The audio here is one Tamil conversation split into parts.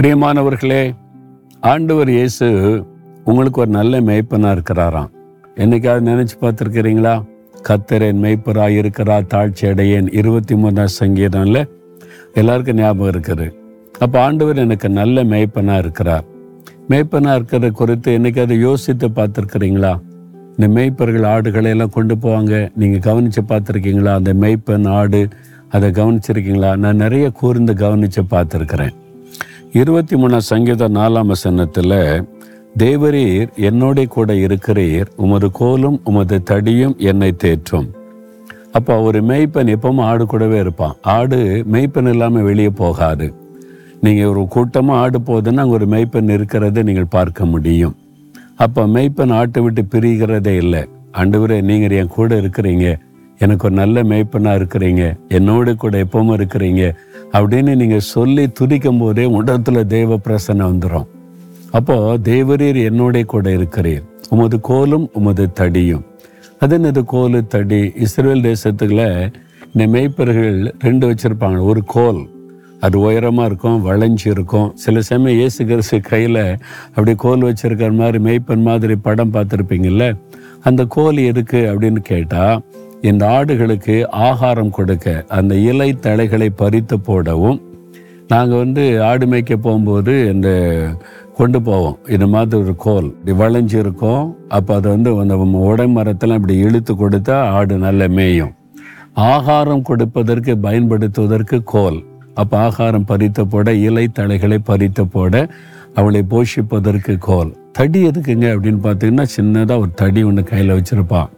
பிரியமானவர்களே ஆண்டவர் இயேசு உங்களுக்கு ஒரு நல்ல மேய்ப்பனா இருக்கிறாராம். என்னைக்காவது நினைச்சு பார்த்துருக்கிறீங்களா? கத்தரேன் மெய்ப்பராக இருக்கிறார் தாழ்ச்சி அடையேன். இருபத்தி மூணாம் சங்கீதம்ல எல்லாருக்கும் ஞாபகம் இருக்குது. அப்போ ஆண்டவர் எனக்கு நல்ல மேய்ப்பனாக இருக்கிறார். மேய்ப்பனா இருக்கிறத குறித்து என்னைக்காவது யோசித்து பார்த்துருக்கிறீங்களா? இந்த மேய்ப்பர்கள் ஆடுகளை எல்லாம் கொண்டு போவாங்க. நீங்கள் கவனித்து பார்த்துருக்கீங்களா? அந்த மேய்ப்பன் ஆடு அதை கவனிச்சிருக்கீங்களா? நான் நிறைய கூர்ந்து கவனித்து பார்த்துருக்குறேன். இருபத்தி மூணாம் சங்கீதம் நாலாம் வசனத்தில் தேவரீர் என்னோட கூட இருக்கிறீர் உமது கோலும் உமது தடியும் என்னை தேற்றும். அப்போ ஒரு மேய்ப்பன் எப்பவும் ஆடு கூடவே இருப்பான். ஆடு மேய்ப்பன் இல்லாமல் வெளியே போகாது. நீங்கள் ஒரு கூட்டமாக ஆடு போகுதுன்னா அங்கே ஒரு மேய்ப்பன் இருக்கிறதை நீங்கள் பார்க்க முடியும். அப்போ மேய்ப்பன் ஆட்டை விட்டு பிரிகிறதே இல்லை. ஆண்டவரே நீங்கள் என் கூட இருக்கிறீங்க. எனக்கு ஒரு நல்ல மேய்ப்பனாக இருக்கிறீங்க. என்னோடு கூட எப்பவும் இருக்கிறீங்க. அப்படின்னு நீங்கள் சொல்லி துதிக்கும் போதே உடத்துல தெய்வ பிரசனை வந்துடும் அப்போது தேவரீர் என்னோட கூட இருக்கிறீர். உமது கோலும் உமது தடியும். அது என்னது கோலு தடி? இஸ்ரேல் தேசத்துக்குள்ள இந்த மேய்ப்பர்கள் ரெண்டு வச்சிருப்பாங்க. ஒரு கோல். அது உயரமாக இருக்கும் வளைஞ்சு இருக்கும். சில சமயம் இயேசு கிறிஸ்து கையில் அப்படி கோல் வச்சிருக்கிற மாதிரி மேய்ப்பன் மாதிரி படம் பார்த்துருப்பீங்கள்ல அந்த கோல் எதுக்கு அப்படின்னு கேட்டால் இந்த ஆடுகளுக்கு ஆகாரம் கொடுக்க அந்த இலை தழைகளை பறித்து போடவும் நாங்கள் வந்து ஆடு மேய்க்க போகும்போது இந்த கொண்டு போவோம். இது மாதிரி ஒரு கோல். இப்படி வளைஞ்சிருக்கோம். அப்போ அதை வந்து அந்த உடைமரத்தெல்லாம் இப்படி இழுத்து கொடுத்தா ஆடு நல்ல மேயும். ஆகாரம் கொடுப்பதற்கு பயன்படுத்துவதற்கு கோல். அப்போ ஆகாரம் பறித்த போட இலை தழைகளை பறித்த போட அவளை போஷிப்பதற்கு கோல். தடி எதுக்குங்க அப்படின்னு பார்த்தீங்கன்னா சின்னதாக ஒரு தடி ஒன்று கையில் வச்சுருப்பான்.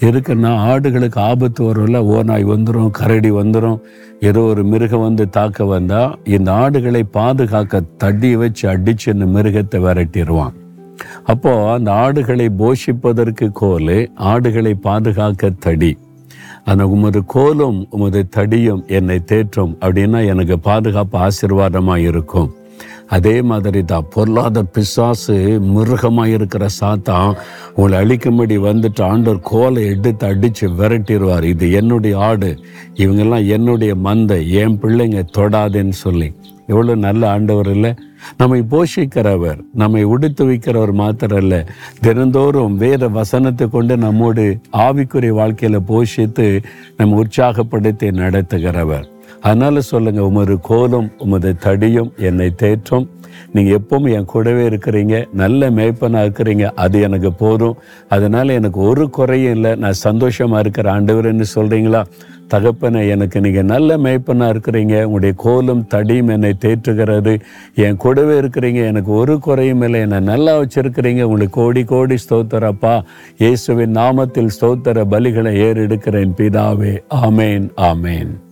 இருக்குன்னா ஆடுகளுக்கு ஆபத்து வரும்ல ஓநாய் வந்துடும் கரடி வந்துடும் ஏதோ ஒரு மிருகம் வந்து தாக்க வந்தால் இந்த ஆடுகளை பாதுகாக்க தடி வச்சு அடிச்சு இந்த மிருகத்தை விரட்டிடுவான் அப்போ அந்த ஆடுகளை போஷிப்பதற்கு கோல் ஆடுகளை பாதுகாக்க தடி. அந்த உமது கோலும் உமது தடியும் என்னை தேற்றும் அப்படின்னா எனக்கு பாதுகாப்பு ஆசீர்வாதமாக இருக்கும் அதே மாதிரி தான் பொருளாத பிசாசு மிருகமாக இருக்கிற சாத்தான் உங்களை அழிக்கும்படி வந்துட்டு ஆண்டவர் கோலை எடுத்து அடித்து விரட்டிடுவார். இது என்னுடைய ஆடு. இவங்கெல்லாம் என்னுடைய மந்தை. என் பிள்ளைங்க தொடாதுன்னு சொல்லி. எவ்வளோ நல்ல ஆண்டவர் இல்லை. நம்மை போஷிக்கிறவர் நம்மை உடுத்து வைக்கிறவர் மாத்திரம் இல்லை தினந்தோறும் வேத வசனத்தை கொண்டு நம்மோடு ஆவிக்குரிய வாழ்க்கையில் போஷித்து நம்ம உற்சாகப்படுத்தி நடத்துகிறவர். அதனால சொல்லுங்க உமது கோலும் உமது தடியும் என்னை தேற்றும். நீங்கள் எப்பவும் என் கூடவே இருக்கிறீங்க நல்ல மேய்ப்பனாக இருக்கிறீங்க அது எனக்கு போதும். அதனால் எனக்கு ஒரு குறையும் இல்லை நான் சந்தோஷமாக இருக்கிற ஆண்டவர்னு சொல்கிறீங்களா தகப்பனை எனக்கு நீங்கள் நல்ல மேய்ப்பனாக இருக்கிறீங்க உங்களுடைய கோலும் தடியும் என்னை தேற்றுகிறது. என் கூடவே இருக்கிறீங்க எனக்கு ஒரு குறையும் இல்லை என்னை நல்லா வச்சுருக்கிறீங்க உங்களுக்கு கோடி கோடி ஸ்தோத்திரப்பா இயேசுவின் நாமத்தில் ஸ்தோத்திர பலிகளை ஏறெடுக்கிறேன் பிதாவே. ஆமேன் ஆமேன்.